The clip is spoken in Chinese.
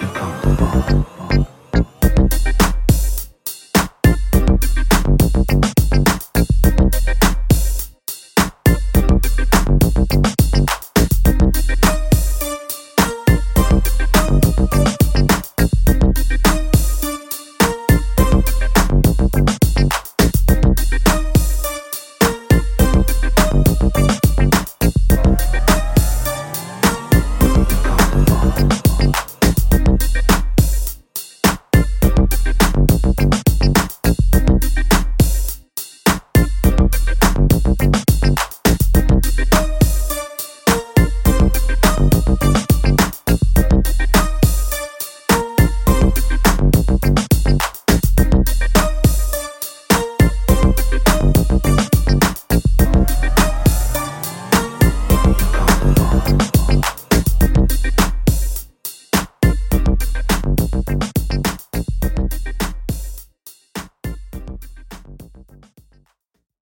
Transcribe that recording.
Become the bomb.